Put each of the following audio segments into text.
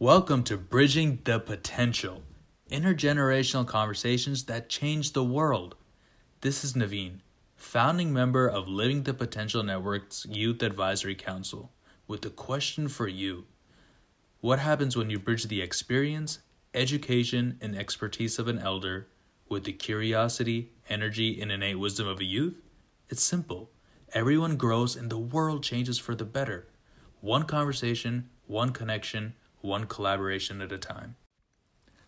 Welcome to Bridging the Potential intergenerational conversations that change the world. This is Naveen, founding member of Living the Potential Network's Youth Advisory Council, with a question for you. What happens when you bridge the experience, education, and expertise of an elder with the curiosity, energy, and innate wisdom of a youth? It's simple. Everyone grows and the world changes for the better. One conversation, one connection, one collaboration at a time.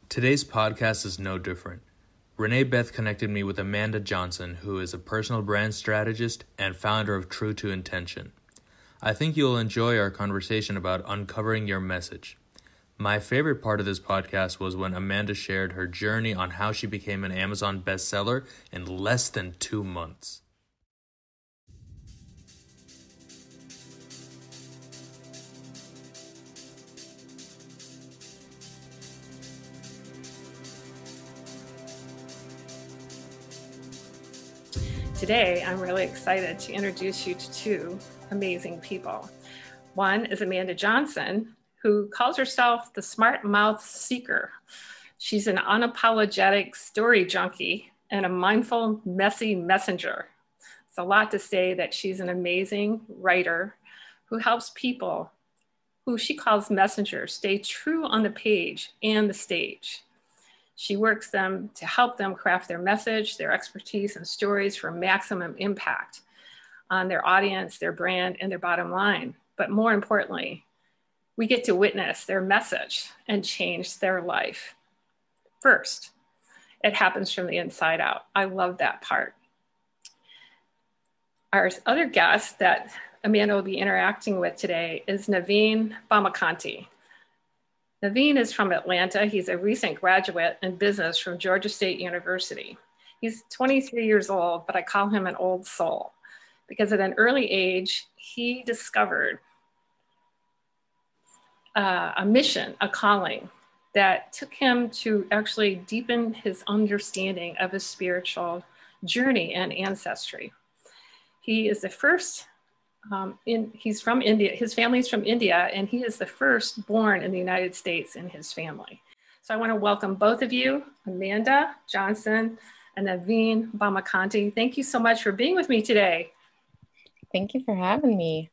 Today's podcast is no different. Renee Beth connected me with Amanda Johnson, who is a personal brand strategist and founder of True to Intention. I think you'll enjoy our conversation about uncovering your message. My favorite part of this podcast was when Amanda shared her journey on how she became an Amazon bestseller in less than two months. Today, I'm really excited to introduce you to two amazing people. One is Amanda Johnson, who calls herself the smart mouth seeker. She's an unapologetic story junkie and a mindful, messy messenger. It's a lot to say that she's an amazing writer who helps people who she calls messengers stay true on the page and the stage. She works them to help them craft their message, their expertise, and stories for maximum impact on their audience, their brand, and their bottom line. But more importantly, we get to witness their message and change their life. First, it happens from the inside out. I love that part. Our other guest that Amanda will be interacting with today is Naveen Bhamakanti. Naveen is from Atlanta. He's a recent graduate in business from Georgia State University. He's 23 years old, but I call him an old soul because at an early age, he discovered uh, a mission, a calling that took him to actually deepen his understanding of his spiritual journey and ancestry. He is the first um, in, he's from India. His family's from India, and he is the first born in the United States in his family. So I want to welcome both of you, Amanda Johnson and Naveen Bhamakanti. Thank you so much for being with me today. Thank you for having me.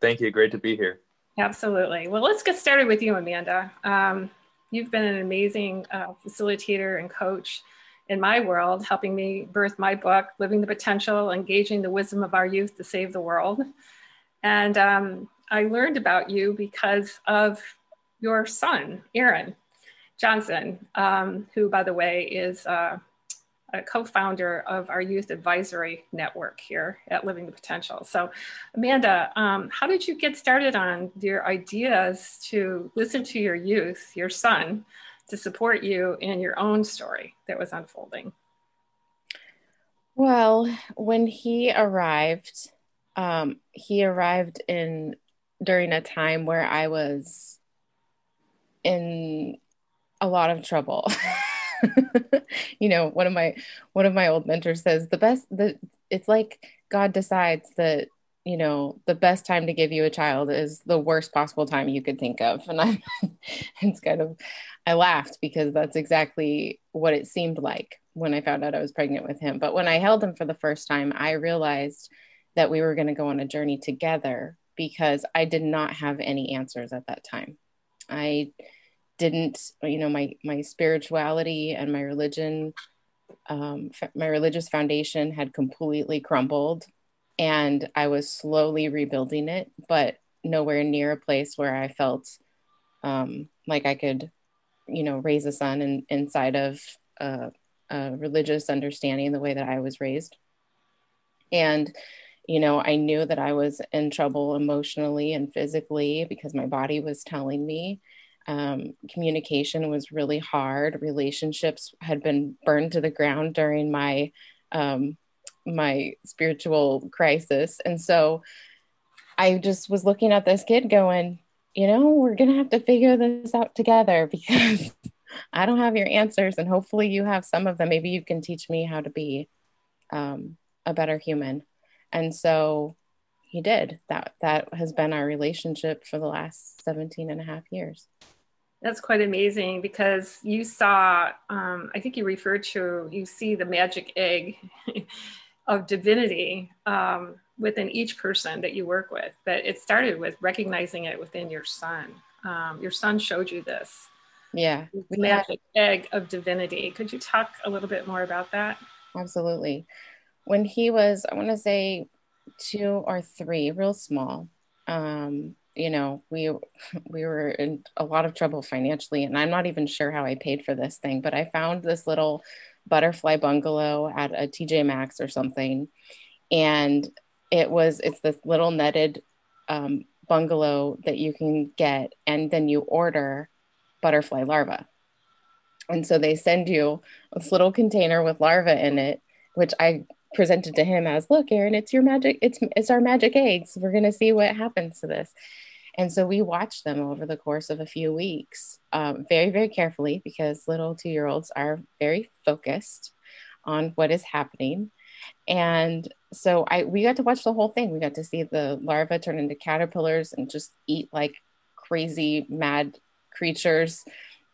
Thank you. Great to be here. Absolutely. Well, let's get started with you, Amanda. Um, you've been an amazing uh, facilitator and coach in my world, helping me birth my book, Living the Potential, Engaging the Wisdom of Our Youth to Save the World. And um, I learned about you because of your son, Aaron Johnson, um, who, by the way, is uh, a co founder of our youth advisory network here at Living the Potential. So, Amanda, um, how did you get started on your ideas to listen to your youth, your son? To support you in your own story that was unfolding? Well, when he arrived, um, he arrived in during a time where I was in a lot of trouble. you know, one of my one of my old mentors says the best the it's like God decides that you know the best time to give you a child is the worst possible time you could think of. And i it's kind of i laughed because that's exactly what it seemed like when i found out i was pregnant with him. But when i held him for the first time i realized that we were going to go on a journey together because i did not have any answers at that time. I didn't you know my my spirituality and my religion um, my religious foundation had completely crumbled and I was slowly rebuilding it, but nowhere near a place where I felt um, like I could, you know, raise a son in, inside of a, a religious understanding the way that I was raised. And, you know, I knew that I was in trouble emotionally and physically because my body was telling me. Um, communication was really hard. Relationships had been burned to the ground during my um, my spiritual crisis. And so I just was looking at this kid going, you know, we're going to have to figure this out together because I don't have your answers. And hopefully you have some of them. Maybe you can teach me how to be um, a better human. And so he did that. That has been our relationship for the last 17 and a half years. That's quite amazing because you saw, um, I think you referred to, you see the magic egg of divinity um, within each person that you work with. But it started with recognizing it within your son. Um, your son showed you this. Yeah. The magic egg of divinity. Could you talk a little bit more about that? Absolutely. When he was, I want to say two or three, real small, um, you know, we we were in a lot of trouble financially, and I'm not even sure how I paid for this thing, but I found this little butterfly bungalow at a TJ Maxx or something, and it was it's this little netted um, bungalow that you can get, and then you order butterfly larva, and so they send you this little container with larva in it, which I presented to him as look aaron it's your magic it's it's our magic eggs. We're to see what happens to this and so we watched them over the course of a few weeks um, very very carefully because little two year olds are very focused on what is happening and so i we got to watch the whole thing we got to see the larvae turn into caterpillars and just eat like crazy mad creatures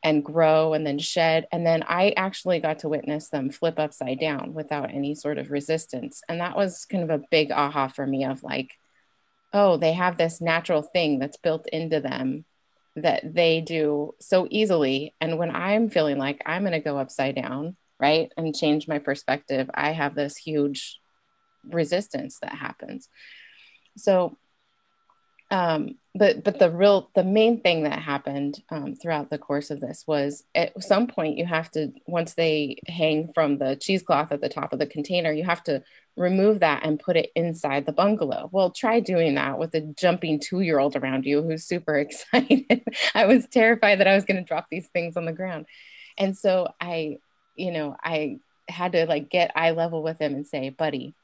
and grow and then shed. And then I actually got to witness them flip upside down without any sort of resistance. And that was kind of a big aha for me of like, oh, they have this natural thing that's built into them that they do so easily. And when I'm feeling like I'm going to go upside down, right, and change my perspective, I have this huge resistance that happens. So um, but but the real the main thing that happened um, throughout the course of this was at some point you have to once they hang from the cheesecloth at the top of the container you have to remove that and put it inside the bungalow well try doing that with a jumping two year old around you who's super excited i was terrified that i was going to drop these things on the ground and so i you know i had to like get eye level with him and say buddy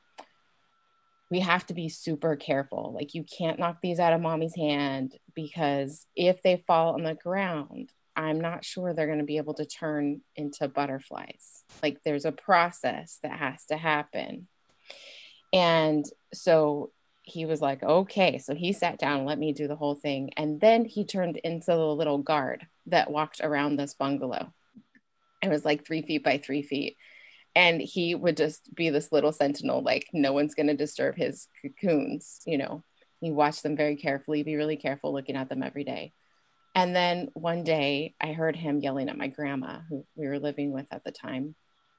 we have to be super careful. Like you can't knock these out of mommy's hand because if they fall on the ground, I'm not sure they're going to be able to turn into butterflies. Like there's a process that has to happen. And so he was like, okay. So he sat down let me do the whole thing. And then he turned into the little guard that walked around this bungalow. It was like three feet by three feet and he would just be this little sentinel like no one's going to disturb his cocoons you know he watched them very carefully be really careful looking at them every day and then one day i heard him yelling at my grandma who we were living with at the time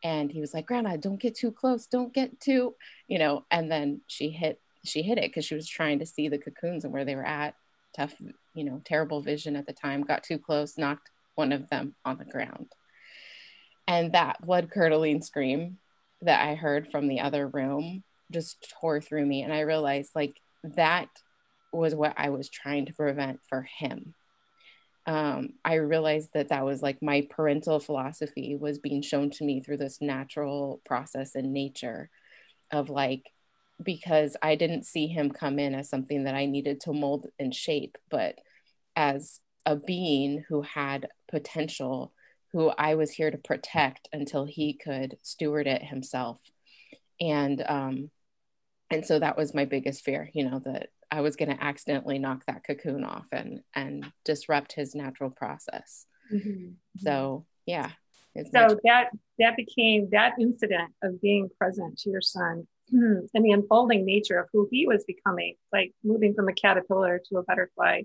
and he was like grandma don't get too close don't get too you know and then she hit she hit it because she was trying to see the cocoons and where they were at tough you know terrible vision at the time got too close knocked one of them on the ground and that blood curdling scream that I heard from the other room just tore through me. And I realized like that was what I was trying to prevent for him. Um, I realized that that was like my parental philosophy was being shown to me through this natural process in nature of like, because I didn't see him come in as something that I needed to mold and shape, but as a being who had potential who I was here to protect until he could steward it himself. And um, and so that was my biggest fear, you know, that I was going to accidentally knock that cocoon off and and disrupt his natural process. Mm-hmm. So yeah. So that that became that incident of being present to your son and the unfolding nature of who he was becoming, like moving from a caterpillar to a butterfly.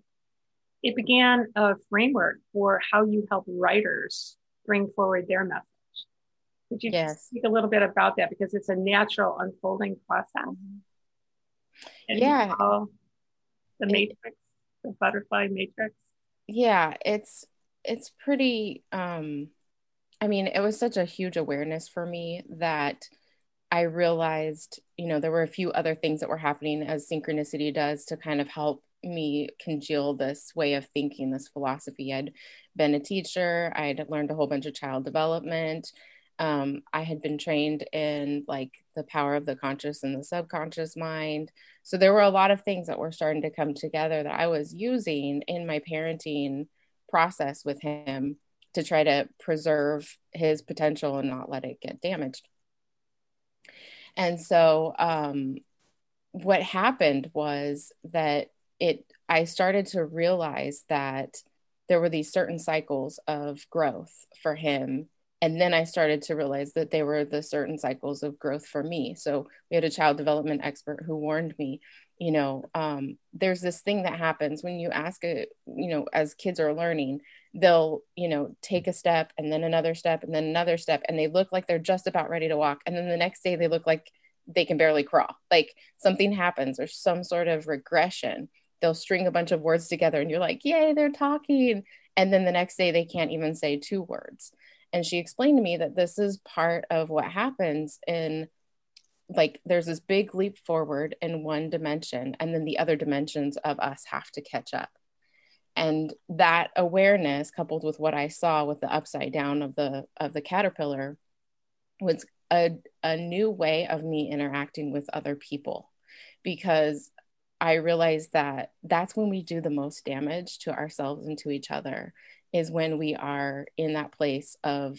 It began a framework for how you help writers bring forward their message. Could you yes. speak a little bit about that because it's a natural unfolding process? And yeah. The matrix, the butterfly matrix. Yeah, it's it's pretty um I mean, it was such a huge awareness for me that I realized, you know, there were a few other things that were happening as synchronicity does to kind of help me congeal this way of thinking, this philosophy. I'd been a teacher, I'd learned a whole bunch of child development. Um, I had been trained in like the power of the conscious and the subconscious mind. So there were a lot of things that were starting to come together that I was using in my parenting process with him to try to preserve his potential and not let it get damaged. And so, um, what happened was that it I started to realize that there were these certain cycles of growth for him and then i started to realize that they were the certain cycles of growth for me. So we had a child development expert who warned me you know um, there's this thing that happens when you ask it you know as kids are learning they'll you know take a step and then another step and then another step and they look like they're just about ready to walk. And then the next day they look like they can barely crawl. Like something happens or some sort of regression. They'll string a bunch of words together and you're like yay they're talking. And then the next day they can't even say two words and she explained to me that this is part of what happens in like there's this big leap forward in one dimension and then the other dimensions of us have to catch up. And that awareness coupled with what i saw with the upside down of the of the caterpillar was a, a new way of me interacting with other people. Because i realized that that's when we do the most damage to ourselves and to each other is when we are in that place of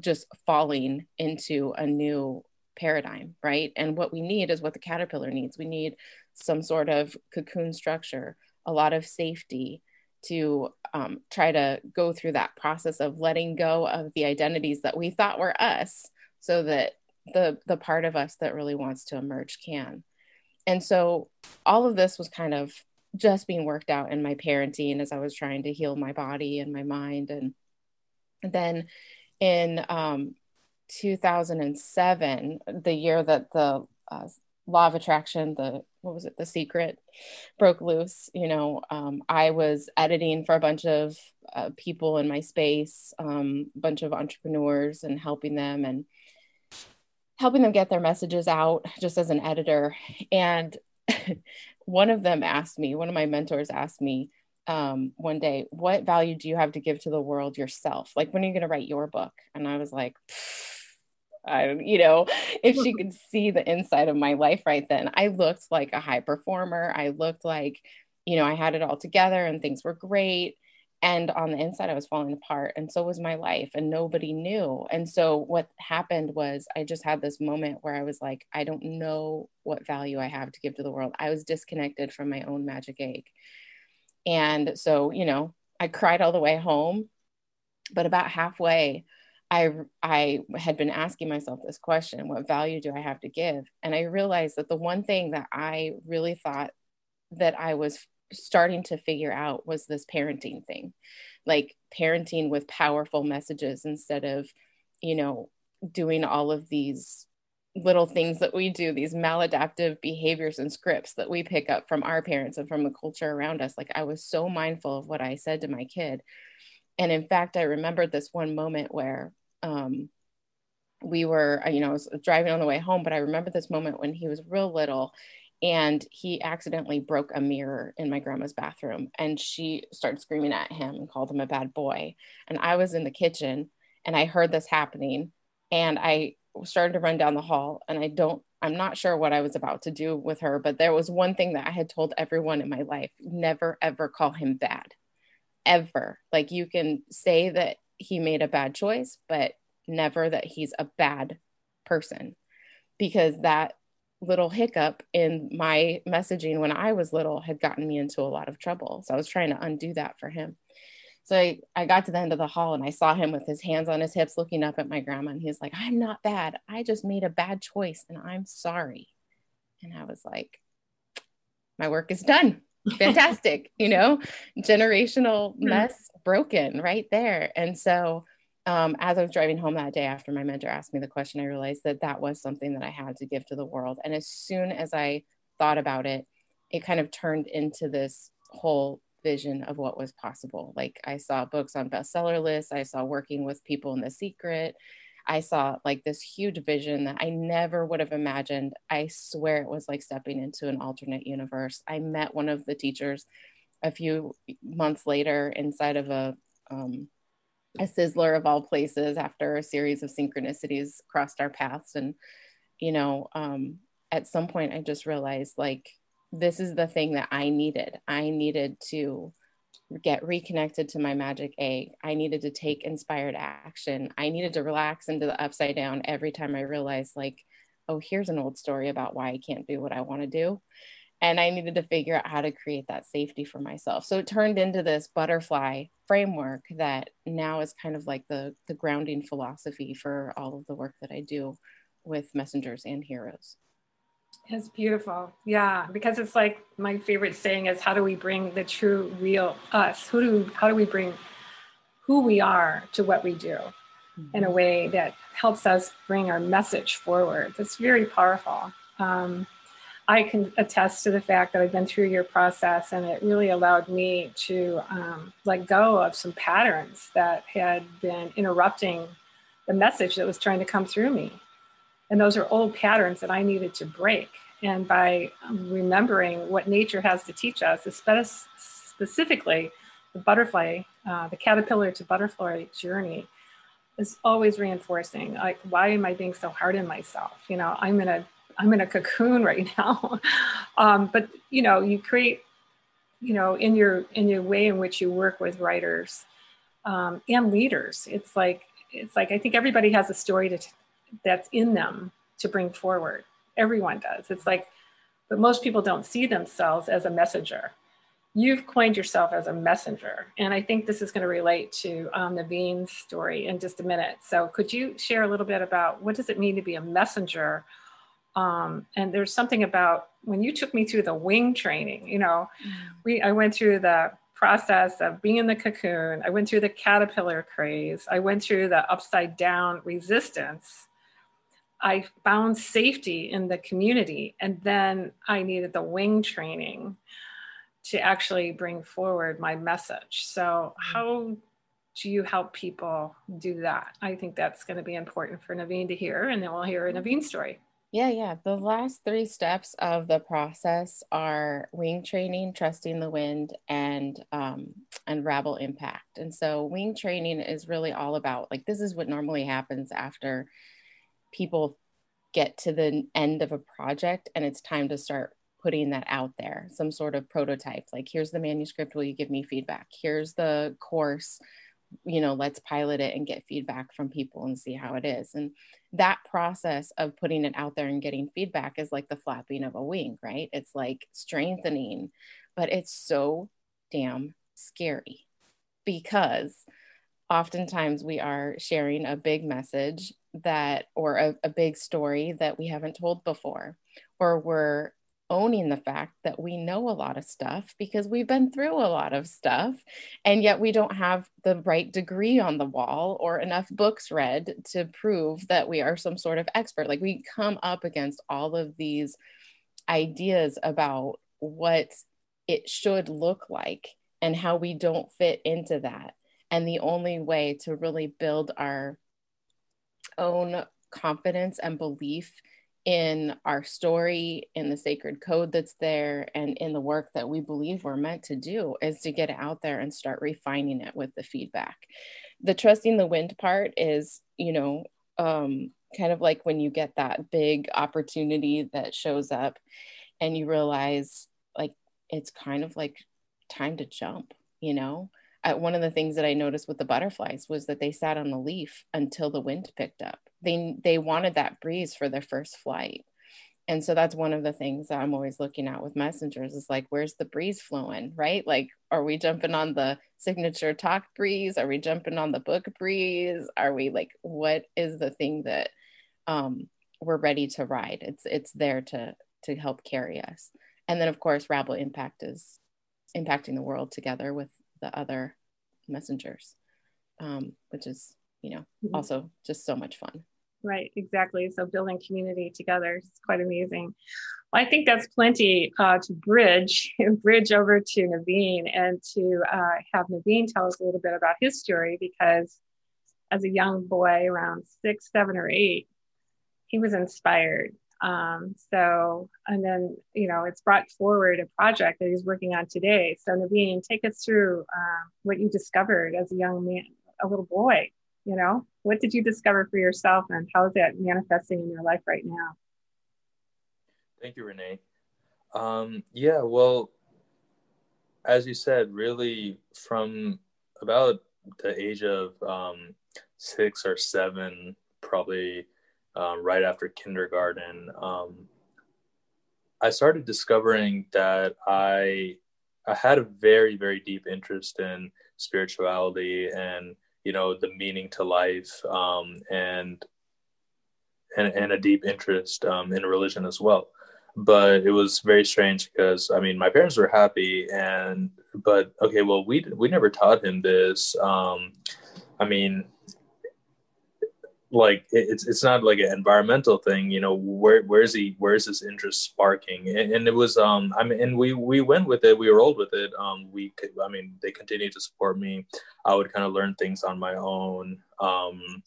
just falling into a new paradigm, right? And what we need is what the caterpillar needs. We need some sort of cocoon structure, a lot of safety to um, try to go through that process of letting go of the identities that we thought were us so that the the part of us that really wants to emerge can and so all of this was kind of just being worked out in my parenting as i was trying to heal my body and my mind and then in um, 2007, the year that the uh, law of attraction, the what was it, the secret broke loose, you know, um, I was editing for a bunch of uh, people in my space, um, a bunch of entrepreneurs, and helping them and helping them get their messages out just as an editor. And one of them asked me, one of my mentors asked me, um, one day, what value do you have to give to the world yourself? Like, when are you going to write your book? And I was like, I, you know, if she could see the inside of my life right then, I looked like a high performer. I looked like, you know, I had it all together and things were great. And on the inside, I was falling apart. And so was my life, and nobody knew. And so what happened was I just had this moment where I was like, I don't know what value I have to give to the world. I was disconnected from my own magic egg. And so, you know, I cried all the way home. But about halfway, I I had been asking myself this question, what value do I have to give? And I realized that the one thing that I really thought that I was starting to figure out was this parenting thing. Like parenting with powerful messages instead of, you know, doing all of these little things that we do, these maladaptive behaviors and scripts that we pick up from our parents and from the culture around us. Like I was so mindful of what I said to my kid. And in fact, I remembered this one moment where um, we were, uh, you know, I was driving on the way home, but I remember this moment when he was real little and he accidentally broke a mirror in my grandma's bathroom and she started screaming at him and called him a bad boy. And I was in the kitchen and I heard this happening and I started to run down the hall and I don't I'm not sure what I was about to do with her, but there was one thing that I had told everyone in my life never, ever call him bad. Ever. Like you can say that he made a bad choice, but never that he's a bad person because that little hiccup in my messaging when I was little had gotten me into a lot of trouble. So I was trying to undo that for him. So I, I got to the end of the hall and I saw him with his hands on his hips looking up at my grandma. And he's like, I'm not bad. I just made a bad choice and I'm sorry. And I was like, my work is done. Fantastic. you know, generational hmm. mess broken right there. And so um, as I was driving home that day after my mentor asked me the question, I realized that that was something that I had to give to the world. And as soon as I thought about it, it kind of turned into this whole vision of what was possible. Like I saw books on bestseller lists, I saw working with people in the secret. I saw like this huge vision that I never would have imagined. I swear it was like stepping into an alternate universe. I met one of the teachers a few months later inside of a um, a sizzler of all places after a series of synchronicities crossed our paths. And you know um, at some point i just realized like this is the thing that i needed. I needed to get reconnected to my magic egg. I needed to take inspired action. I needed to relax into the upside down every time i realized like oh here's an old story about why i can't do what i want to do and I needed to figure out how to create that safety for myself. So it turned into this butterfly framework that now is kind of like the the grounding philosophy for all of the work that I do with messengers and heroes. It's beautiful. Yeah, because it's like my favorite saying is how do we bring the true real us? Who do how do we bring who we are to what we do mm-hmm. in a way that helps us bring our message forward? That's very powerful. Um, I can attest to the fact that I've been through your process and it really allowed me to um, let go of some patterns that had been interrupting the message that was trying to come through me. And those are old patterns that I needed to break. And by remembering what nature has to teach us, specifically the butterfly, uh, the caterpillar to butterfly journey, is always reinforcing. Like, why am I being so hard on myself? You know, I'm in a I'm in a cocoon right now. um, but you know, you create, you know, in your in your way in which you work with writers um, and leaders. It's like it's like I think everybody has a story to that's in them to bring forward. Everyone does. It's like, but most people don't see themselves as a messenger. You've coined yourself as a messenger. And I think this is going to relate to um, Naveen's story in just a minute. So could you share a little bit about what does it mean to be a messenger? Um, and there's something about when you took me through the wing training, you know, mm. we I went through the process of being in the cocoon. I went through the caterpillar craze. I went through the upside down resistance I found safety in the community. And then I needed the wing training to actually bring forward my message. So, mm-hmm. how do you help people do that? I think that's going to be important for Naveen to hear, and then we'll hear a Naveen story. Yeah, yeah. The last three steps of the process are wing training, trusting the wind, and um, unravel impact. And so, wing training is really all about like this is what normally happens after people get to the end of a project and it's time to start putting that out there some sort of prototype like here's the manuscript will you give me feedback here's the course you know let's pilot it and get feedback from people and see how it is and that process of putting it out there and getting feedback is like the flapping of a wing right? It's like strengthening but it's so damn scary because oftentimes we are sharing a big message that or a, a big story that we haven't told before or we're owning the fact that we know a lot of stuff because we've been through a lot of stuff and yet we don't have the right degree on the wall or enough books read to prove that we are some sort of expert. Like we come up against all of these ideas about what it should look like and how we don't fit into that. And the only way to really build our own confidence and belief in our story, in the sacred code that's there, and in the work that we believe we're meant to do is to get out there and start refining it with the feedback. The trusting the wind part is, you know, um, kind of like when you get that big opportunity that shows up and you realize like it's kind of like time to jump, you know? one of the things that I noticed with the butterflies was that they sat on the leaf until the wind picked up. They they wanted that breeze for their first flight. And so that's one of the things that I'm always looking at with messengers is like, where's the breeze flowing, right? Like, are we jumping on the signature talk breeze? Are we jumping on the book breeze? Are we like, what is the thing that um, we're ready to ride? It's it's there to to help carry us. And then of course, Rabble Impact is impacting the world together with the other messengers, um, which is, you know, mm-hmm. also just so much fun. Right, exactly. So building community together is quite amazing. Well, I think that's plenty uh, to bridge bridge over to Naveen and to uh, have Naveen tell us a little bit about his story because as a young boy, around six, seven, or eight, he was inspired um, so, and then, you know, it's brought forward a project that he's working on today. So, Naveen, take us through uh, what you discovered as a young man, a little boy. You know, what did you discover for yourself and how is that manifesting in your life right now? Thank you, Renee. Um, yeah, well, as you said, really from about the age of um, six or seven, probably um, right after kindergarten, um, I started discovering that I I had a very very deep interest in spirituality and you know the meaning to life um, and and and a deep interest um, in religion as well. But it was very strange because I mean my parents were happy and but okay well we we never taught him this. Um, I mean like it's it's not like an environmental thing you know where where's he where's his interest sparking? And, and, it was um i mean and we we went with it we rolled with it um we could, i mean they continued to support me. I would kind of learn things on my own um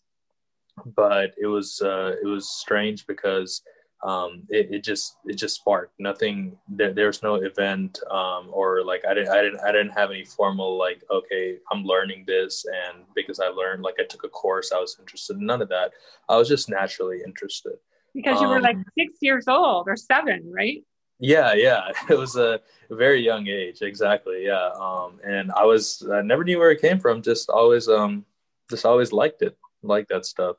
but it was uh it was strange because um, it, it just it just sparked. Nothing there, there's no event um, or like I didn't I didn't I didn't have any formal like okay I'm learning this and because I learned like I took a course I was interested in none of that. I was just naturally interested. Because you were like um, six years old or seven right? Yeah yeah. It was a very young age exactly yeah. Um, and I was I never knew where it came from just always um just always liked it liked that stuff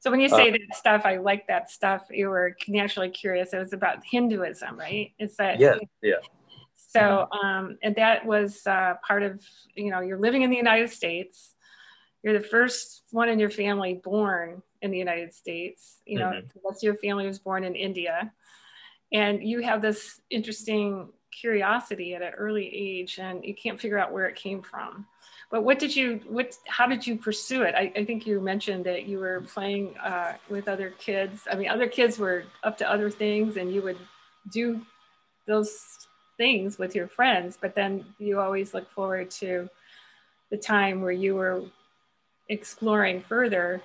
so when you say uh, that stuff, I like that stuff. You were naturally curious. It was about Hinduism, right? Is that yeah, yeah. So um, and that was uh, part of you know you're living in the United States. You're the first one in your family born in the United States. You know, mm-hmm. rest of your family was born in India, and you have this interesting curiosity at an early age, and you can't figure out where it came from but what did you what how did you pursue it? I, I think you mentioned that you were playing uh, with other kids. I mean other kids were up to other things and you would do those things with your friends but then you always look forward to the time where you were exploring further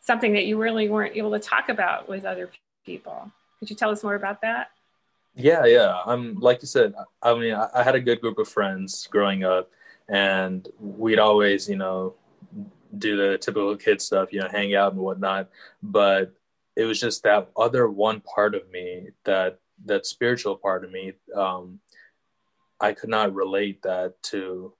something that you really weren't able to talk about with other people. Could you tell us more about that? Yeah yeah. I'm like you said i mean I, I had a good group of friends growing up and we'd always you know do the typical kid stuff you know hang out and whatnot. But it was just that other one part of me that that spiritual part of me um i could not relate that to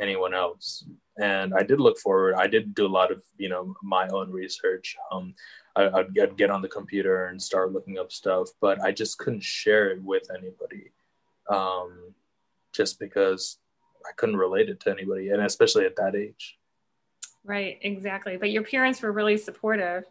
anyone else. And i did look forward. I did do a lot of you know my own research. Um I, would get, get on the computer and start looking up stuff but i just couldn't share it with anybody um just because I couldn't relate it to anybody, and especially at that age. Right, exactly. But your parents were really supportive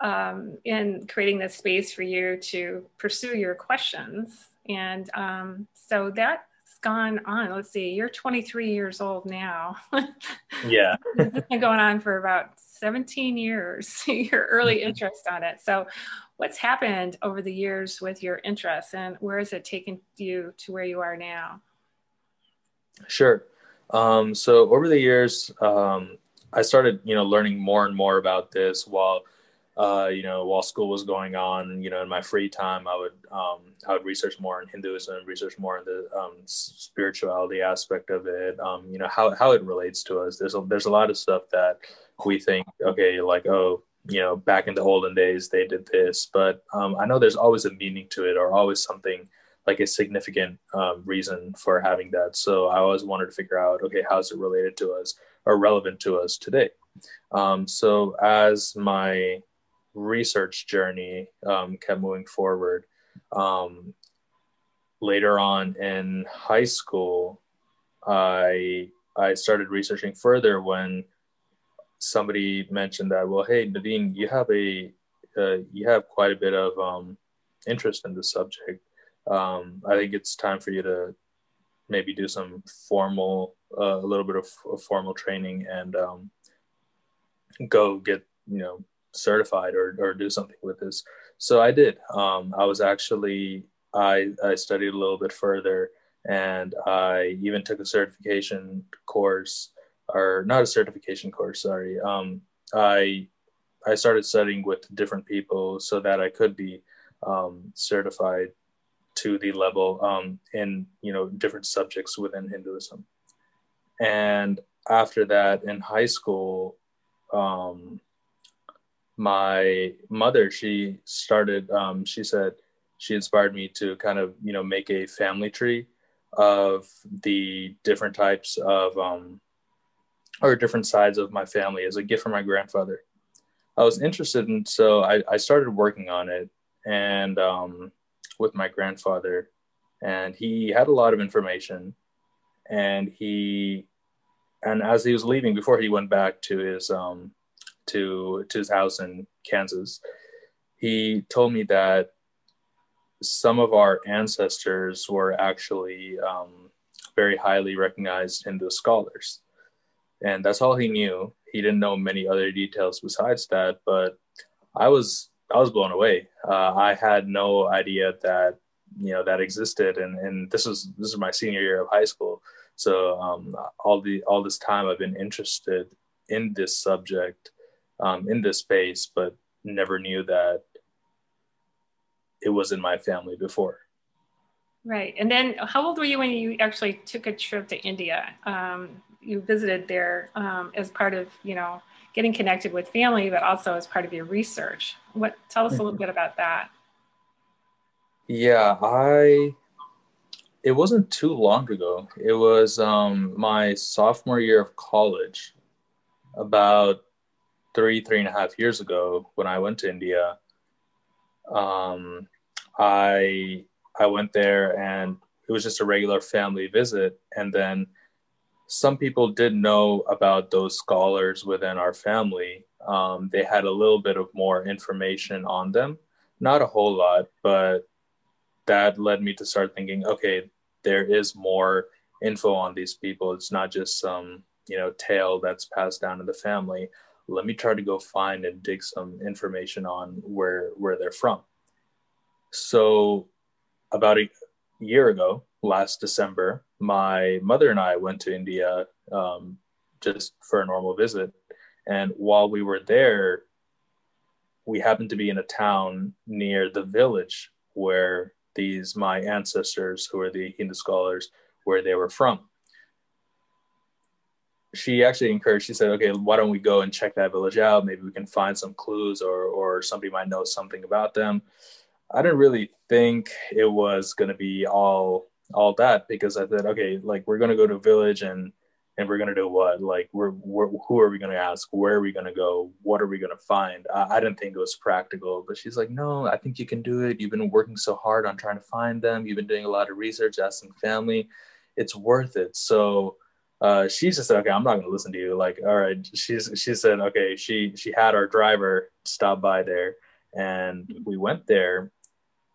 um, in creating this space for you to pursue your questions, and um, so that's gone on. Let's see, you're 23 years old now. yeah, it's been going on for about 17 years. your early mm-hmm. interest on it. So, what's happened over the years with your interest, and where has it taken you to where you are now? Sure. Um, so over the years, um, I started, you know, learning more and more about this while, uh, you know, while school was going on. You know, in my free time, I would um, I would research more in Hinduism, research more in the um, spirituality aspect of it. Um, you know, how how it relates to us. There's a there's a lot of stuff that we think, okay, like oh, you know, back in the olden days they did this, but um, I know there's always a meaning to it, or always something like a significant um, reason for having that. So I always wanted to figure out, okay, how is it related to us or relevant to us today? Um, so as my research journey um, kept moving forward, um, later on in high school, I I started researching further when somebody mentioned that, well, hey, Nadine, you have a uh, you have quite a bit of um, interest in the subject um, I think it's time for you to maybe do some formal, uh, a little bit of, of formal training and um, go get, you know, certified or, or do something with this. So I did. Um, I was actually, I, I studied a little bit further and I even took a certification course or not a certification course, sorry. Um, I, I started studying with different people so that I could be um, certified to the level um, in you know different subjects within Hinduism. And after that, in high school, um, my mother she started. Um, she said she inspired me to kind of you know make a family tree of the different types of um, or different sides of my family as a gift from my grandfather. I was interested in, so I, I started working on it, and um, with my grandfather, and he had a lot of information. And he, and as he was leaving, before he went back to his um, to to his house in Kansas, he told me that some of our ancestors were actually um, very highly recognized Hindu scholars, and that's all he knew. He didn't know many other details besides that, but I was I was blown away. Uh, I had no idea that you know that existed, and and this is this is my senior year of high school. So um, all the all this time, I've been interested in this subject, um, in this space, but never knew that it was in my family before. Right, and then how old were you when you actually took a trip to India? Um, you visited there um, as part of you know getting connected with family, but also as part of your research. What tell us a little mm-hmm. bit about that? Yeah, I it wasn't too long ago. It was um, my sophomore year of college, about three, three and a half years ago when I went to India. Um, I I went there and it was just a regular family visit, and then some people did know about those scholars within our family. Um, they had a little bit of more information on them, not a whole lot, but that led me to start thinking, okay, there is more info on these people. It's not just some, you know, tale that's passed down in the family. Let me try to go find and dig some information on where where they're from. So about a year ago, last December, my mother and I went to India um, just for a normal visit. And while we were there, we happened to be in a town near the village where these my ancestors, who are the Hindu scholars, where they were from. She actually encouraged. She said, "Okay, why don't we go and check that village out? Maybe we can find some clues, or or somebody might know something about them." I didn't really think it was going to be all all that because I said, okay, like we're gonna go to a village and and we're gonna do what? Like we're, we're who are we gonna ask? Where are we gonna go? What are we gonna find? I, I didn't think it was practical, but she's like, no, I think you can do it. You've been working so hard on trying to find them. You've been doing a lot of research, asking family. It's worth it. So uh, she just said, okay, I'm not gonna listen to you. Like, all right. She's she said, okay. She she had our driver stop by there, and we went there,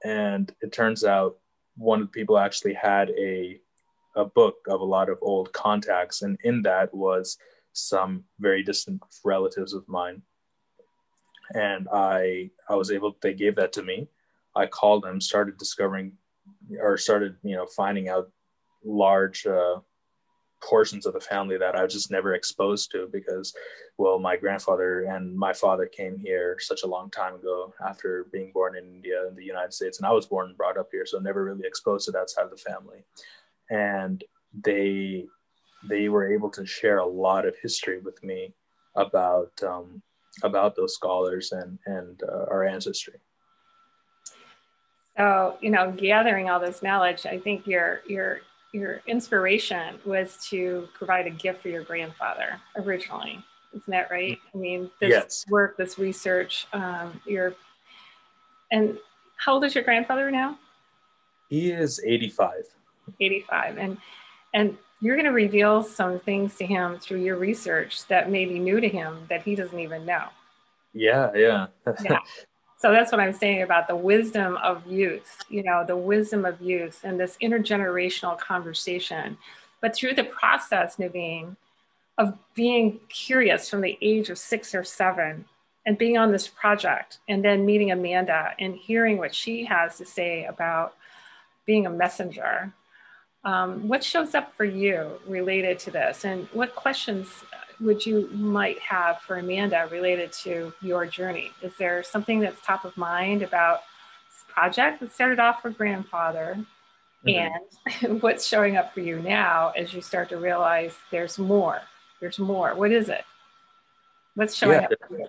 and it turns out one of the people actually had a a book of a lot of old contacts, and in that was some very distant relatives of mine. And I I was able. They gave that to me. I called them, started discovering, or started you know finding out large uh, portions of the family that I was just never exposed to because, well, my grandfather and my father came here such a long time ago after being born in India in the United States, and I was born and brought up here, so never really exposed to that side of the family. And they they were able to share a lot of history with me about um, about those scholars and and uh, our ancestry. So you know, gathering all this knowledge, I think you're you're your inspiration was to provide a gift for your grandfather originally. Isn't that right? I mean, this yes. work, this research, um, your and how old is your grandfather now? He is 85. 85. And and you're going to reveal some things to him through your research that may be new to him that he doesn't even know. Yeah, yeah. yeah. So that's what I'm saying about the wisdom of youth, you know, the wisdom of youth and this intergenerational conversation. But through the process, Naveen, of being curious from the age of six or seven and being on this project and then meeting Amanda and hearing what she has to say about being a messenger. Um, what shows up for you related to this and what questions would you might have for Amanda related to your journey? Is there something that's top of mind about this project that started off for grandfather? Mm-hmm. And what's showing up for you now as you start to realize there's more? There's more. What is it? What's showing yeah. up for you?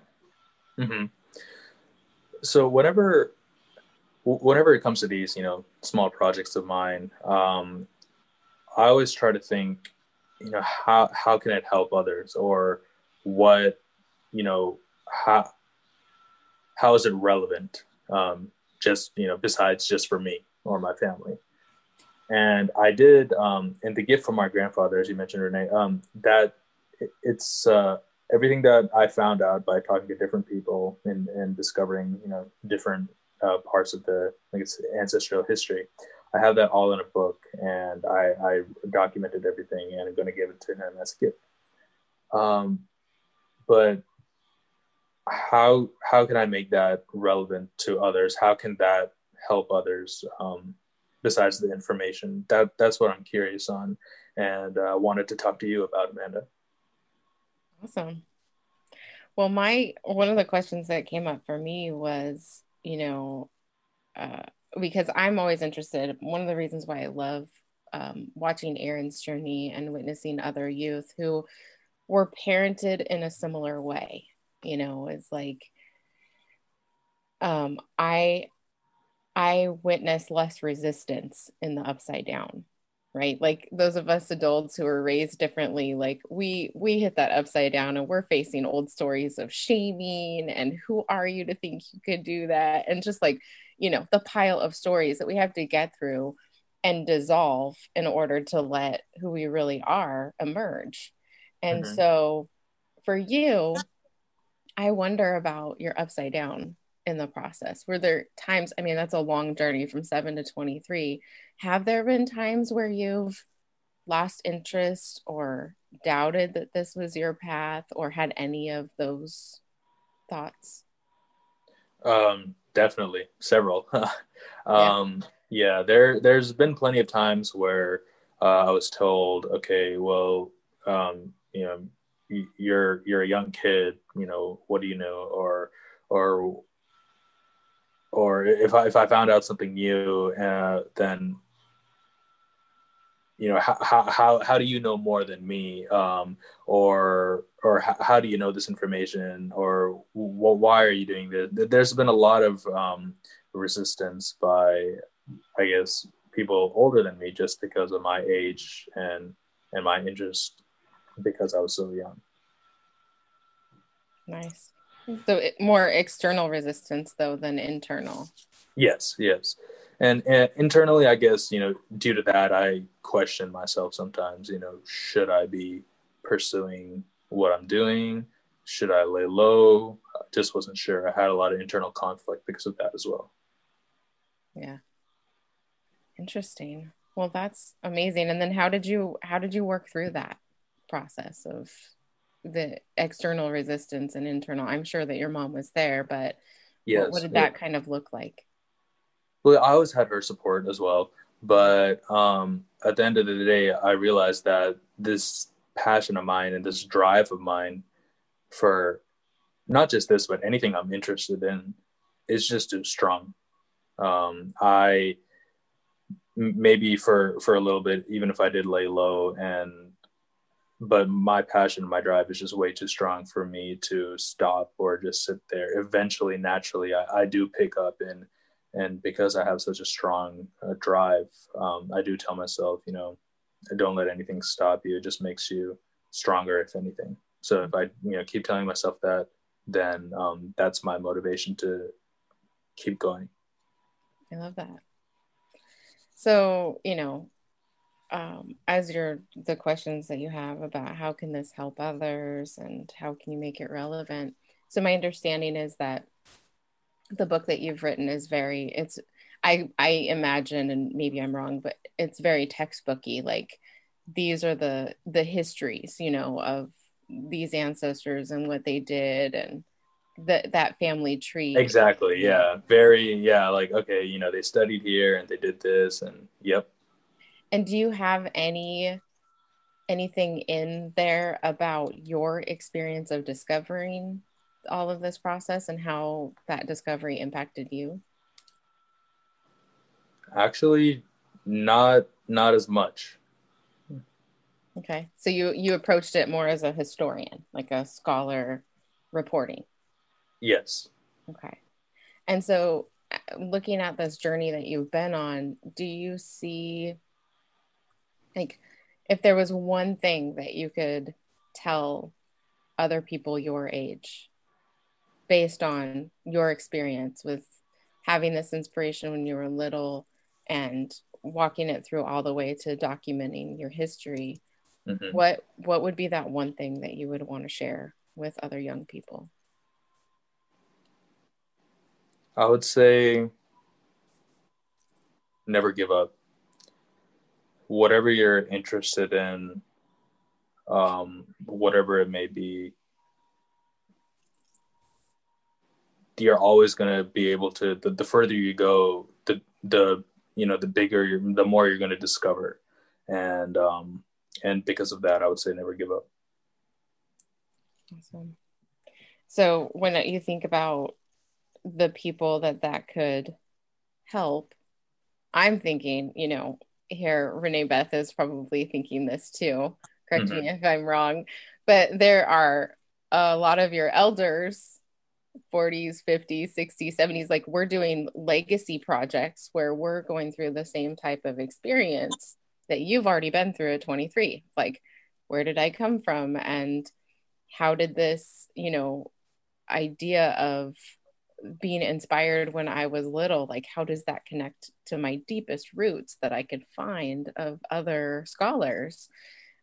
Mm-hmm. So whenever whenever it comes to these, you know, small projects of mine, um, I always try to think you know how how can it help others or what you know how how is it relevant um, just you know besides just for me or my family. And I did, um, and the gift from my grandfather, as you mentioned, Renee, um, that it, it's uh, everything that I found out by talking to different people and, and discovering, you know, different uh, parts of the, like it's ancestral history. I have that all in a book, and I, I documented everything, and I'm going to give it to him as a gift. Um, but how how can I make that relevant to others? How can that help others um, besides the information? That that's what I'm curious on, and uh, wanted to talk to you about, Amanda. Awesome. Well, my one of the questions that came up for me was, you know, uh, because I'm always interested. One of the reasons why I love um, watching Aaron's journey and witnessing other youth who were parented in a similar way you know it's like um i i witness less resistance in the upside down right like those of us adults who are raised differently like we we hit that upside down and we're facing old stories of shaming and who are you to think you could do that and just like you know the pile of stories that we have to get through and dissolve in order to let who we really are emerge and mm-hmm. so for you I wonder about your upside down in the process. Were there times, I mean, that's a long journey from seven to 23. Have there been times where you've lost interest or doubted that this was your path or had any of those thoughts? Um, definitely several. um, yeah. yeah, there, there's been plenty of times where uh, I was told, okay, well, um, you know, you're you're a young kid you know what do you know or or or if I, if I found out something new uh, then you know how, how how do you know more than me um, or or how, how, do you know this information or well, why are you doing this there's been a lot of um, resistance by i guess people older than me just because of my age and and my interest because I was so young. Nice. So it, more external resistance though than internal. Yes, yes. And, and internally, I guess, you know, due to that, I question myself sometimes, you know, should I be pursuing what I'm doing? Should I lay low? I just wasn't sure. I had a lot of internal conflict because of that as well. Yeah. Interesting. Well, that's amazing. And then how did you how did you work through that? process of the external resistance and internal i'm sure that your mom was there but yes, what, what did that yeah. kind of look like well i always had her support as well but um, at the end of the day i realized that this passion of mine and this drive of mine for not just this but anything i'm interested in is just too strong. Um, i maybe for for a little bit even if i did lay low and but my passion my drive is just way too strong for me to stop or just sit there. Eventually naturally i, I do pick up and and because i have such a strong uh, drive um, i do tell myself you know don't let anything stop you. It just makes you stronger if anything. So if i you know keep telling myself that then um, that's my motivation to keep going. I love that. So you know um, as your the questions that you have about how can this help others and how can you make it relevant so my understanding is that the book that you've written is very it's i i imagine and maybe i'm wrong but it's very textbooky like these are the the histories you know of these ancestors and what they did and that that family tree. Exactly yeah. Very yeah like okay you know they studied here and they did this and yep. And do you have any anything in there about your experience of discovering all of this process and how that discovery impacted you? Actually, not not as much. Okay. So you you approached it more as a historian, like a scholar reporting. Yes. Okay. And so uh, looking at this journey that you've been on, do you see like if there was one thing that you could tell other people your age based on your experience with having this inspiration when you were little and walking it through all the way to documenting your history Mhm. what what would be that one thing that you would want to share with other young people I would say never give up. Whatever you're interested in, um, whatever it may be, you're always going to be able to. The, the further you go, the the you know the bigger, you're, the more you're going to discover, and um, and because of that, I would say never give up. Awesome. So when you think about the people that that could help, I'm thinking, you know, here Renee Beth is probably thinking this too. Correct me if I'm wrong, but there are a lot of your elders 40s 50s 60s 70s like we're doing legacy projects where we're going through the same type of experience that you've already been through at 23 like where did i come from? And how did this you know idea of being inspired when i was little like how does that connect to my deepest roots that i could find of other scholars?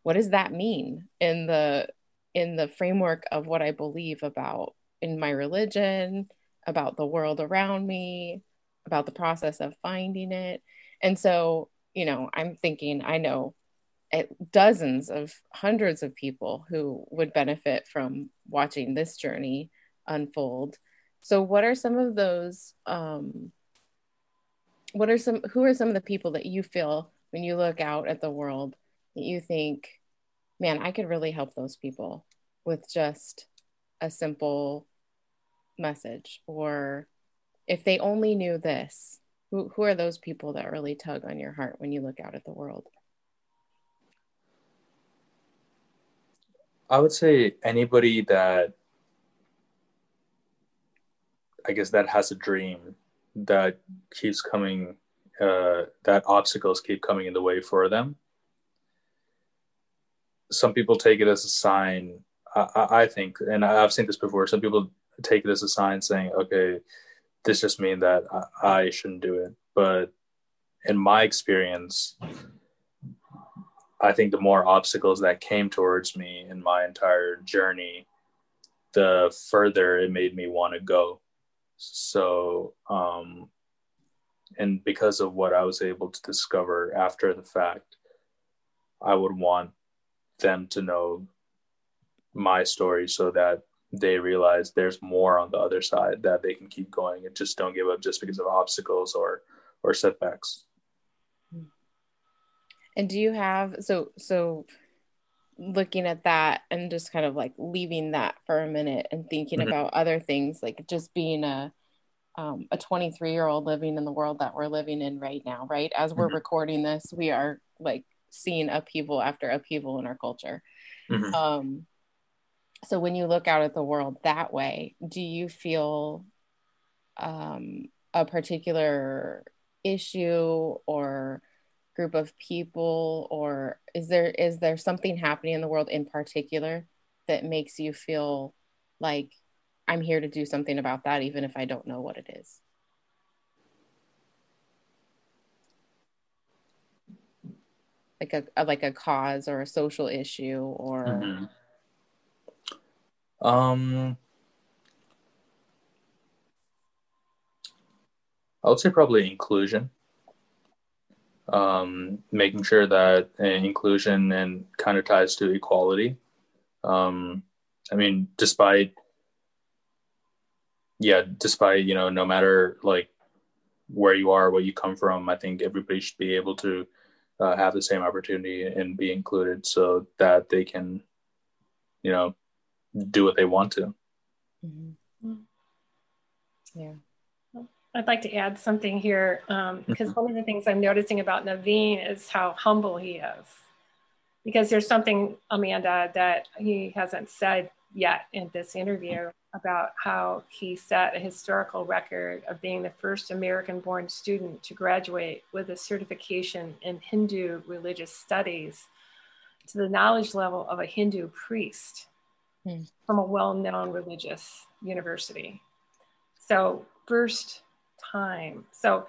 What does that mean in the in the framework of what i believe about in my religion about the world around me about the process of finding it. And so you know i'm thinking i know dozens of hundreds of people who would benefit from watching this journey unfold. So what are some of those um what are some who are some of the people that you feel when you look out at the world that you think man i could really help those people with just a simple message or if they only knew this who, who are those people that really tug on your heart when you look out at the world I would say anybody that I guess that has a dream that keeps coming, uh, that obstacles keep coming in the way for them. Some people take it as a sign. I, I think, and I've seen this before. Some people take it as a sign saying, "Okay, this just means that I, I shouldn't do it." But in my experience, I think the more obstacles that came towards me in my entire journey, the further it made me want to go. So, um, and because of what I was able to discover after the fact, I would want them to know my story so that they realize there's more on the other side that they can keep going and just don't give up just because of obstacles or or setbacks. And do you have so so looking at that and just kind of like leaving that for a minute and thinking Mhm. about other things like just being a um, a 23 year old living in the world that we're living in right now right as we're Mhm. recording this we are like seeing upheaval after upheaval in our culture Mhm. um so when you look out at the world that way do you feel um a particular issue or group of people or is there is there something happening in the world in particular that makes you feel like i'm here to do something about that even if i don't know what it is like a, a like a cause or a social issue or Mhm. Um, I would say probably inclusion. Um, making sure that uh, inclusion and kind of ties to equality. Um, I mean, despite, yeah, despite, you know, no matter like where you are, where you come from, I think everybody should be able to uh, have the same opportunity and be included so that they can, you know, do what they want to. Mhm. Mm. yeah I'd like to add something here um, because one of the things I'm noticing about Naveen is how humble he is. Because there's something, Amanda, that he hasn't said yet in this interview about how he set a historical record of being the first American born student to graduate with a certification in Hindu religious studies to the knowledge level of a Hindu priest Hmm. from a well known religious university. So, first time. So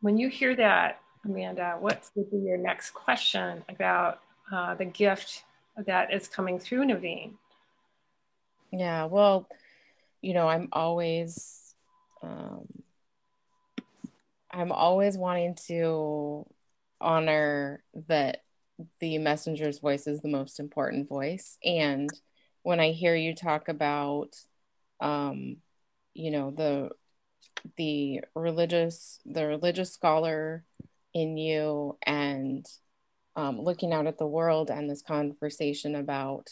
when you hear that, Amanda, what would be your next question about uh, the gift that is coming through Naveen? Yeah, well, you know, I'm always, um, I'm always wanting to honor that the messenger's voice is the most important voice. And when I hear you talk about, um, you know, the the religious the religious scholar in you and um, looking out at the world and this conversation about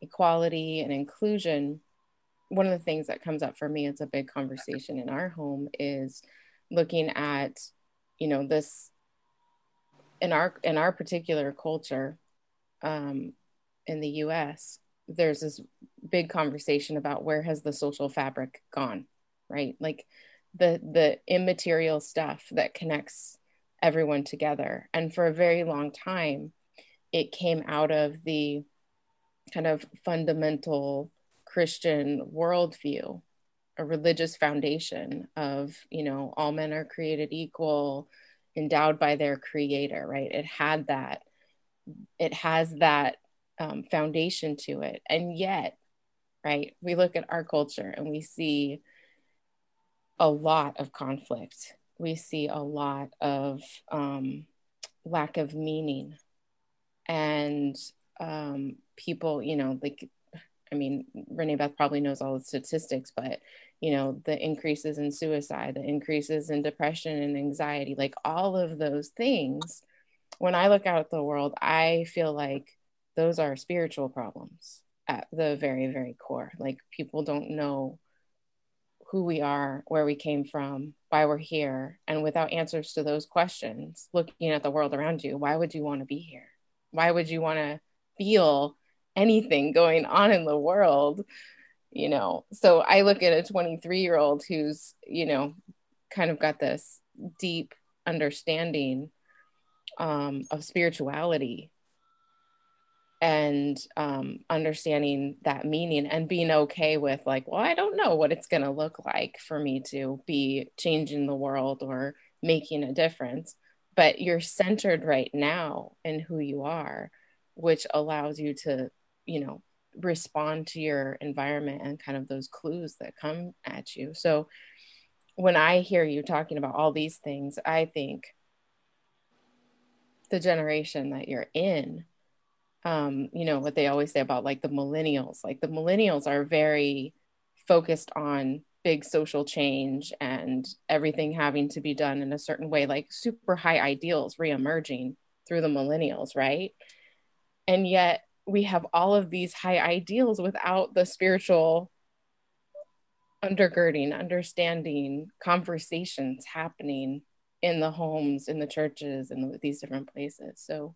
equality and inclusion one of the things that comes up for me it's a big conversation in our home is looking at you know this in our in our particular culture um, in the us there's this big conversation about where has the social fabric gone right? Like the the immaterial stuff that connects everyone together. And for a very long time it came out of the kind of fundamental christian worldview a religious foundation of you know all men are created equal endowed by their creator right? It had that it has that um, foundation to it and yet right we look at our culture and we see a lot of conflict. We see a lot of um, lack of meaning. And um, people, you know, like, I mean, Renee Beth probably knows all the statistics, but, you know, the increases in suicide, the increases in depression and anxiety, like all of those things. When I look out at the world, I feel like those are spiritual problems at the very, very core. Like people don't know who we are, where we came from, why we're here. And without answers to those questions, looking at the world around you, why would you want to be here? Why would you want to feel anything going on in the world? You know, so I look at a 23 year old who's, you know, kind of got this deep understanding um, of spirituality and um, understanding that meaning and being okay with like well i don't know what it's going to look like for me to be changing the world or making a difference but you're centered right now in who you are which allows you to you know respond to your environment and kind of those clues that come at you. So when i hear you talking about all these things i think the generation that you're in um, you know, what they always say about like the millennials, like the millennials are very focused on big social change and everything having to be done in a certain way, like super high ideals reemerging through the millennials, right? And yet we have all of these high ideals without the spiritual undergirding, understanding, conversations happening in the homes, in the churches, and these different places. So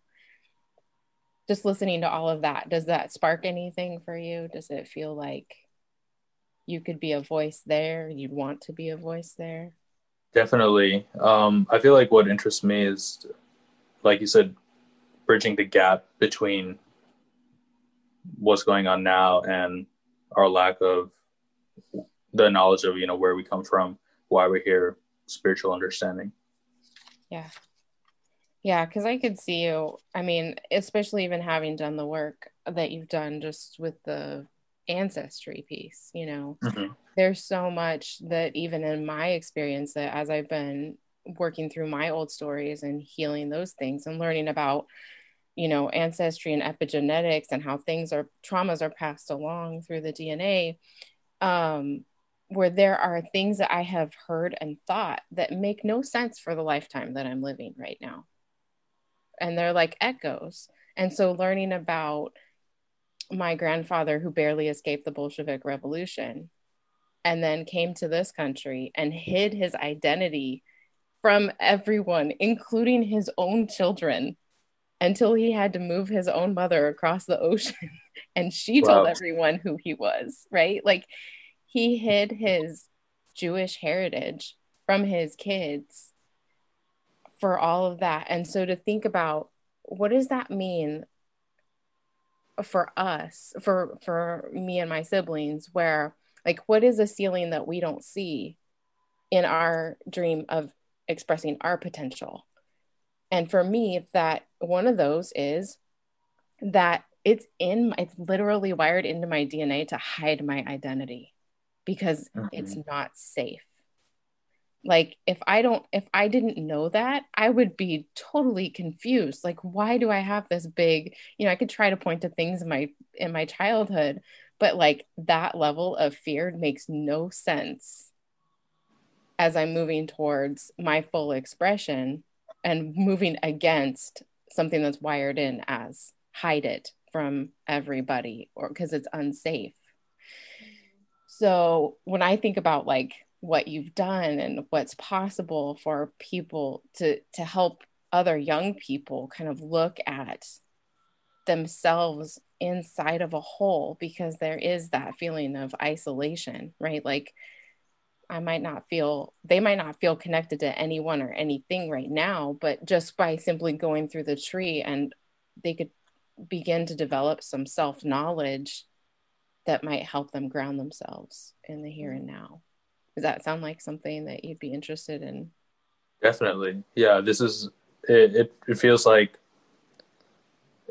just listening to all of that, does that spark anything for you? Does it feel like you could be a voice there? You'd want to be a voice there? Definitely. Um, I feel like what interests me is, like you said, bridging the gap between what's going on now and our lack of the knowledge of you know where we come from, why we're here, spiritual understanding. Yeah, yeah, because I could see you. I mean, especially even having done the work that you've done just with the ancestry piece, you know, mm-hmm. there's so much that even in my experience, that as I've been working through my old stories and healing those things and learning about, you know, ancestry and epigenetics and how things are traumas are passed along through the DNA, um, where there are things that I have heard and thought that make no sense for the lifetime that I'm living right now and they're like echoes. And so learning about my grandfather who barely escaped the Bolshevik Revolution and then came to this country and hid his identity from everyone, including his own children, until he had to move his own mother across the ocean. and she wow. told everyone who he was, right? Like he hid his Jewish heritage from his kids for all of that. And so to think about what does that mean for us, for for me and my siblings, where like what is a ceiling that we don't see in our dream of expressing our potential. And for me, that one of those is that it's in it's literally wired into my DNA to hide my identity because mm-hmm. it's not safe. Like if I don't if I didn't know that, I would be totally confused. Like why do I have this big, you know, I could try to point to things in my in my childhood, but like that level of fear makes no sense as I'm moving towards my full expression and moving against something that's wired in as hide it from everybody or because it's unsafe. So when I think about like what you've done and what's possible for people to to help other young people kind of look at themselves inside of a hole because there is that feeling of isolation, right? Like I might not feel, they might not feel connected to anyone or anything right now, but just by simply going through the tree and they could begin to develop some self knowledge that might help them ground themselves in the here and mm-hmm. now. Does that sound like something that you'd be interested in? Definitely. Yeah, this is it, it, it feels like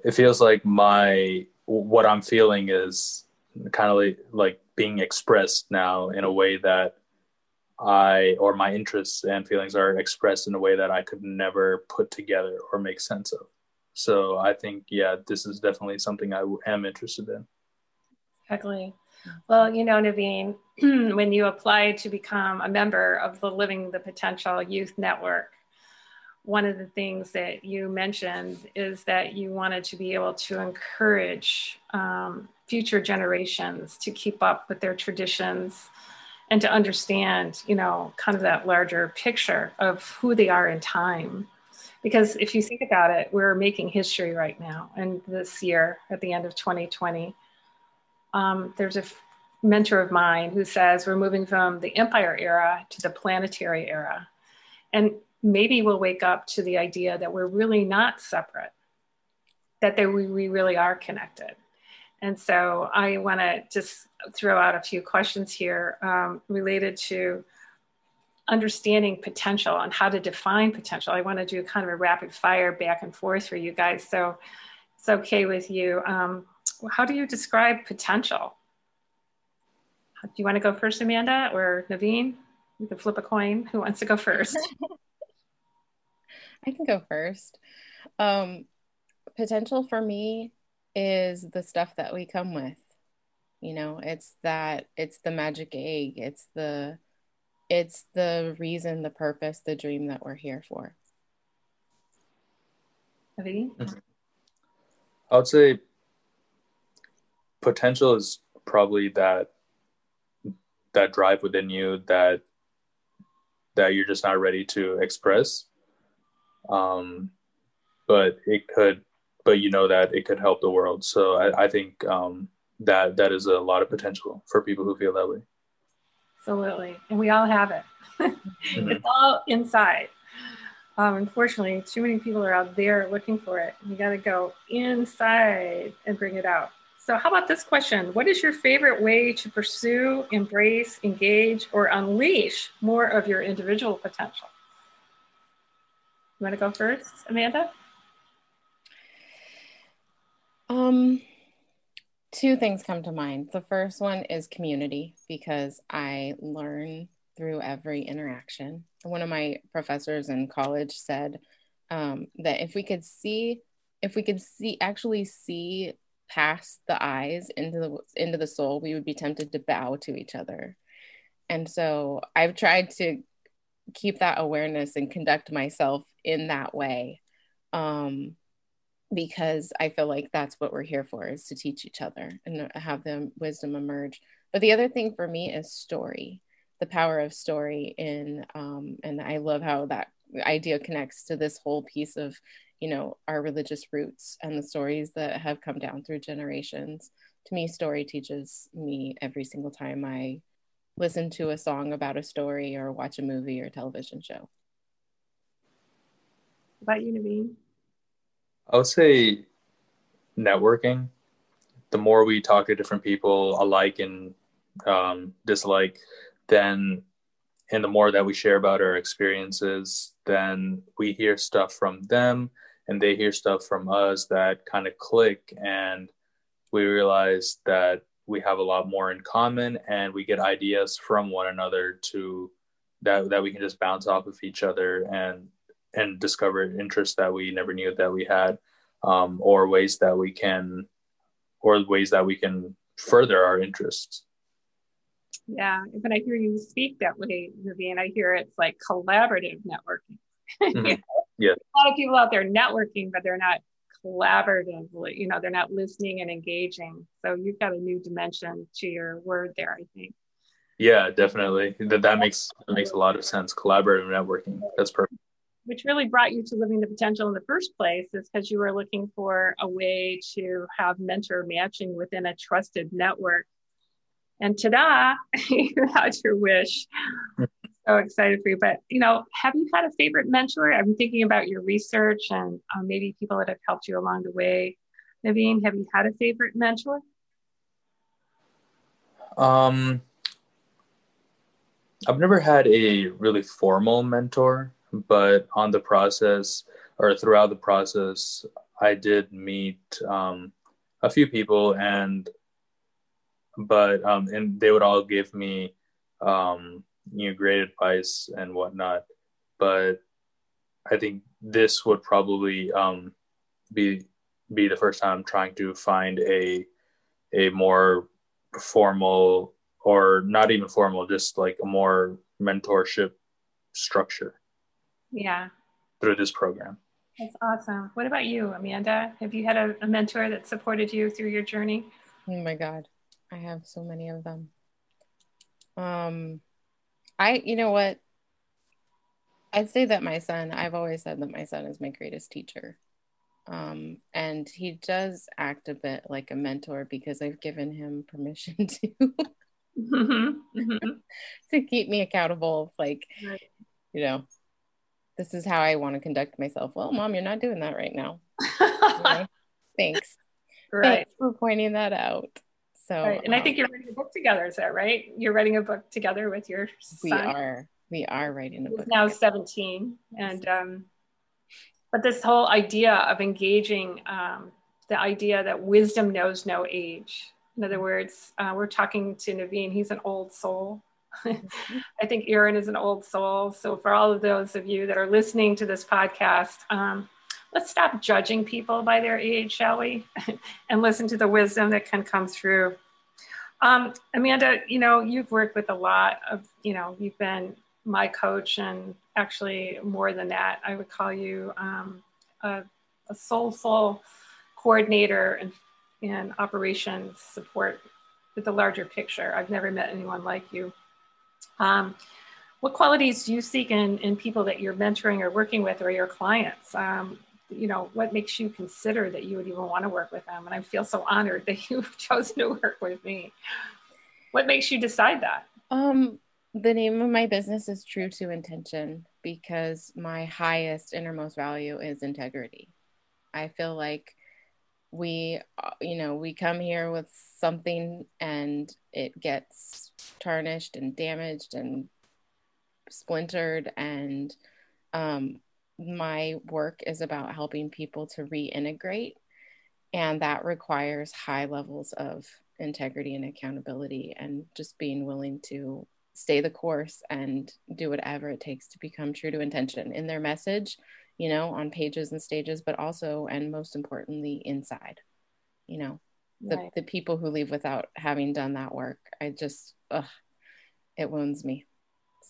it feels like my what I'm feeling is kind of like, like being expressed now in a way that I or my interests and feelings are expressed in a way that I could never put together or make sense of. So I think, yeah, this is definitely something I am interested in. Exactly. Well, you know, Naveen, when you applied to become a member of the Living the Potential Youth Network, one of the things that you mentioned is that you wanted to be able to encourage um, future generations to keep up with their traditions and to understand, you know, kind of that larger picture of who they are in time. Because if you think about it, we're making history right now. And this year, at the end of 2020, um, there's a f- mentor of mine who says we're moving from the empire era to the planetary era. And maybe we'll wake up to the idea that we're really not separate, that they, we, we really are connected. And so I want to just throw out a few questions here um, related to understanding potential and how to define potential. I want to do kind of a rapid fire back and forth for you guys. So it's okay with you. Um, how do you describe potential? Do you want to go first, Amanda, or Naveen? You can flip a coin. Who wants to go first? I can go first. Um, potential for me is the stuff that we come with. You know, it's that it's the magic egg. It's the it's the reason, the purpose, the dream that we're here for. Naveen? I would say potential is probably that that drive within you that that you're just not ready to express. Um but it could but you know that it could help the world. So i, I think um that that is a lot of potential for people who feel that way. Absolutely. And we all have it. Mm-hmm. it's all inside. Um, unfortunately too many people are out there looking for it. You got to go inside and bring it out so, how about this question? What is your favorite way to pursue, embrace, engage, or unleash more of your individual potential? You want to go first, Amanda? Um, two things come to mind. The first one is community because I learn through every interaction. One of my professors in college said um, that if we could see, if we could see, actually see past the eyes into the into the soul, we would be tempted to bow to each other. And so I've tried to keep that awareness and conduct myself in that way. Um, because I feel like that's what we're here for is to teach each other and have the wisdom emerge. But the other thing for me is story, the power of story in um, and I love how that idea connects to this whole piece of you know our religious roots and the stories that have come down through generations. To me story teaches me every single time i listen to a song about a story or watch a movie or television show. About you Naveen? i would say networking. The more we talk to different people alike and um, dislike then and the more that we share about our experiences, then we hear stuff from them and they hear stuff from us that kind of click and we realize that we have a lot more in common and we get ideas from one another to that that we can just bounce off of each other and and discover interests that we never knew that we had um, or ways that we can or ways that we can further our interests yeah when i hear you speak that way Naveen i hear it's like collaborative networking mm-hmm. you know? Yeah. A lot of people out there networking but they're not collaboratively you know they're not listening and engaging. So you've got a new dimension to your word there i think. Yeah definitely. That that makes that makes a lot of sense. Collaborative networking. That's perfect. Which really brought you to living the potential in the first place is because you were looking for a way to have mentor matching within a trusted network. And ta-da you had your wish so excited for you. But you know, have you had a favorite mentor? I'm thinking about your research and um, maybe people that have helped you along the way. Naveen, have you had a favorite mentor? Um, I've never had a really formal mentor, but on the process or throughout the process, I did meet um, a few people, and but um, and they would all give me um, you know great advice and whatnot but i think this would probably um, be be the first time i'm trying to find a a more formal or not even formal just like a more mentorship structure yeah. through this program. That's awesome. What about you amanda? Have you had a, a mentor that supported you through your journey? Oh my god. I have so many of them. Um I, you know what? I'd say that my son, I've always said that my son is my greatest teacher. Um, and he does act a bit like a mentor because I've given him permission to mm-hmm. Mm-hmm. to keep me accountable. Like, right. you know, this is how I want to conduct myself. Well, mom, you're not doing that right now. Thanks. Right. Thanks for pointing that out. So, right. and um, I think you're writing a book together. Is that right? You're writing a book together with your son. We are. We are writing a book. now together. 17, and um, but this whole idea of engaging um, the idea that wisdom knows no age. In other words, uh, we're talking to Naveen. He's an old soul. Mm-hmm. I think Aaron is an old soul. So for all of those of you that are listening to this podcast. Um, let's stop judging people by their age, shall we? and listen to the wisdom that can come through. Um, Amanda, you know, you've worked with a lot of, you know, you've been my coach and actually more than that, I would call you um, a, a, soulful coordinator and, and operations support with the larger picture. I've never met anyone like you. Um, what qualities do you seek in, in people that you're mentoring or working with or your clients? Um, you know, what makes you consider that you would even want to work with them? And I feel so honored that you've chosen to work with me. What makes you decide that? Um, the name of my business is True to Intention because my highest innermost value is integrity. I feel like we, uh, you know, we come here with something and it gets tarnished and damaged and splintered and um, my work is about helping people to reintegrate, and that requires high levels of integrity and accountability and just being willing to stay the course and do whatever it takes to become true to intention in their message, you know, on pages and stages, but also and most importantly inside, you know, the, right. the people who leave without having done that work. I just, ugh, it wounds me.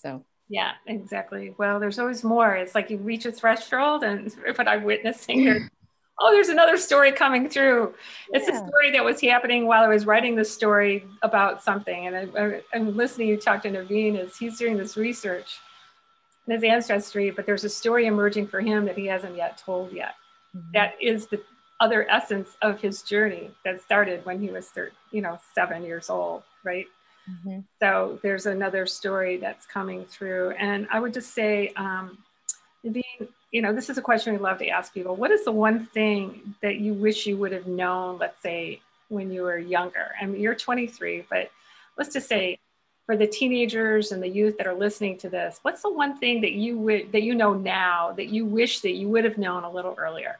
So yeah, exactly. Well, there's always more. It's like you reach a threshold, and what I'm witnessing here, oh, there's another story coming through. It's yeah. a story that was happening while I was writing the story about something. And I, am listening you talk to Naveen as he's doing this research in his ancestry, but there's a story emerging for him that he hasn't yet told yet. Mm-hmm. That is the other essence of his journey that started when he was, thir- you know, seven years old, right? Mm-hmm. So there's another story that's coming through. And I would just say, um, being, you know, this is a question we love to ask people. What is the one thing that you wish you would have known, let's say, when you were younger? I mean, you're 23, but let's just say for the teenagers and the youth that are listening to this, what's the one thing that you would that you know now that you wish that you would have known a little earlier?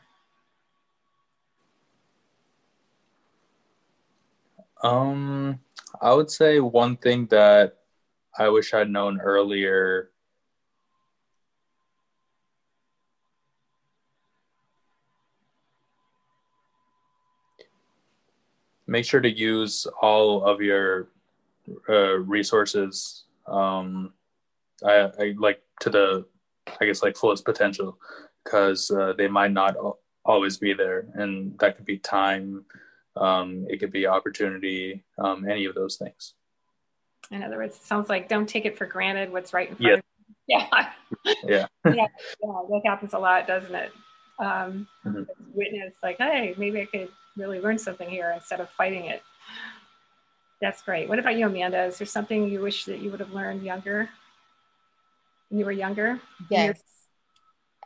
Um, I would say one thing that I wish I'd known earlier. Make sure to use all of your uh, resources. Um, I, I like to the, I guess like fullest potential, because uh, they might not always be there, and that could be time, um, it could be opportunity, um, any of those things. In other words, it sounds like don't take it for granted what's right in front yeah. of you. Yeah. yeah. yeah. Yeah. That happens a lot, doesn't it? Um, Mhm. Witness, like, hey, maybe I could really learn something here instead of fighting it. That's great. What about you, Amanda? Is there something you wish that you would have learned younger? When you were younger? Yes.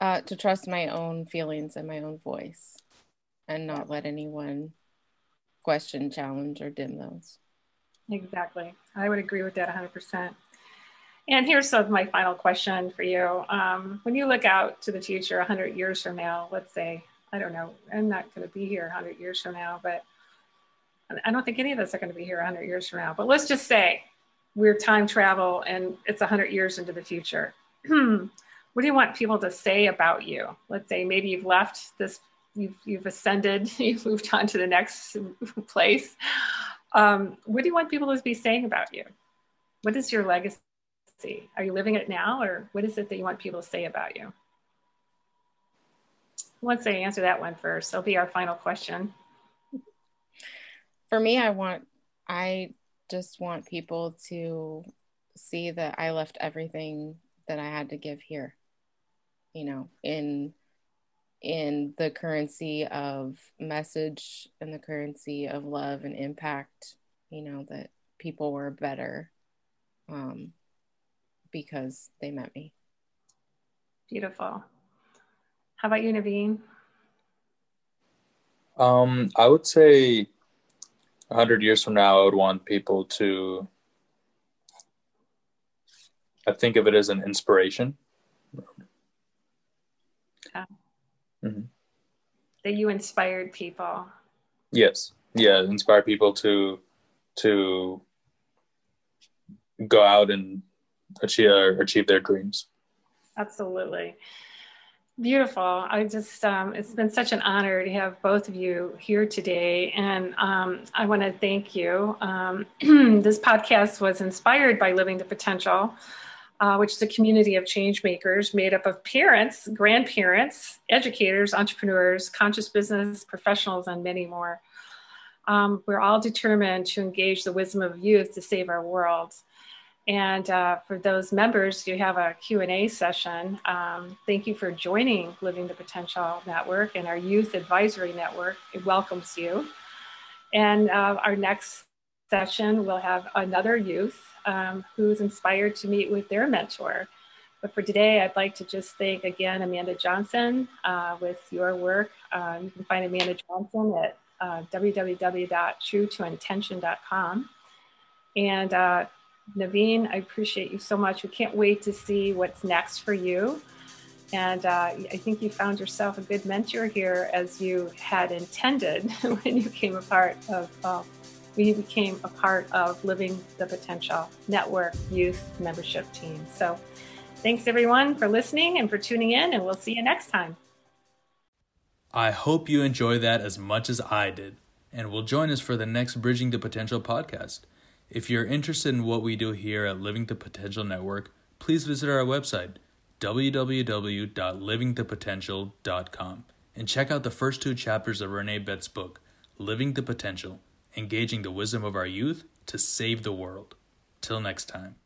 Uh, to trust my own feelings and my own voice and not let anyone question, challenge, or dim those. Exactly. I would agree with that 100%. And here's of my final question for you. Um, when you look out to the future 100 years from now, let's say, I don't know, I'm not going to be here 100 years from now, but I don't think any of us are going to be here 100 years from now. But let's just say we're time travel and it's 100 years into the future. what do you want people to say about you? Let's say maybe you've left this, you've, you've ascended, you've moved on to the next place. Um, what do you want people to be saying about you? What is your legacy? Are you living it now, or what is it that you want people to say about you? Once to answer that one first? That'll be our final question. For me, I want, I just want people to see that I left everything that I had to give here, you know, in in the currency of message and the currency of love and impact, you know, that people were better um, because they met me. Beautiful. How about you, Naveen? Um, I would say a hundred years from now, I would want people to. I think of it as an inspiration. Mhm. That you inspired people. Yes, yeah, inspire people to to go out and achieve achieve their dreams. Absolutely. Beautiful. I just, um, it's been such an honor to have both of you here today. And um, I want to thank you. Um, this podcast was inspired by Living the Potential, uh, which is a community of change makers made up of parents, grandparents, educators, entrepreneurs, conscious business professionals, and many more. Um, we're all determined to engage the wisdom of youth to save our world. And uh, for those members, you have a Q&A session. Um, thank you for joining Living the Potential Network and our Youth Advisory Network. It welcomes you. And uh, our next session, we'll have another youth um, who's inspired to meet with their mentor. But for today, I'd like to just thank again Amanda Johnson uh, with your work. Uh, you can find Amanda Johnson at uh, www.truetointention.com. And uh, Naveen, I appreciate you so much. We can't wait to see what's next for you. And uh, I think you found yourself a good mentor here as you had intended when you came apart part of, you became a part of Living the Potential Network Youth Membership Team. So thanks everyone for listening and for tuning in, and we'll see you next time. I hope you enjoy that as much as I did, and will join us for the next Bridging the Potential podcast. If you're interested in what we do here at Living the Potential Network, please visit our website, www.livingthepotential.com, and check out the first two chapters of Renee Beth's book, Living the Potential Engaging the Wisdom of Our Youth to Save the World. Till next time.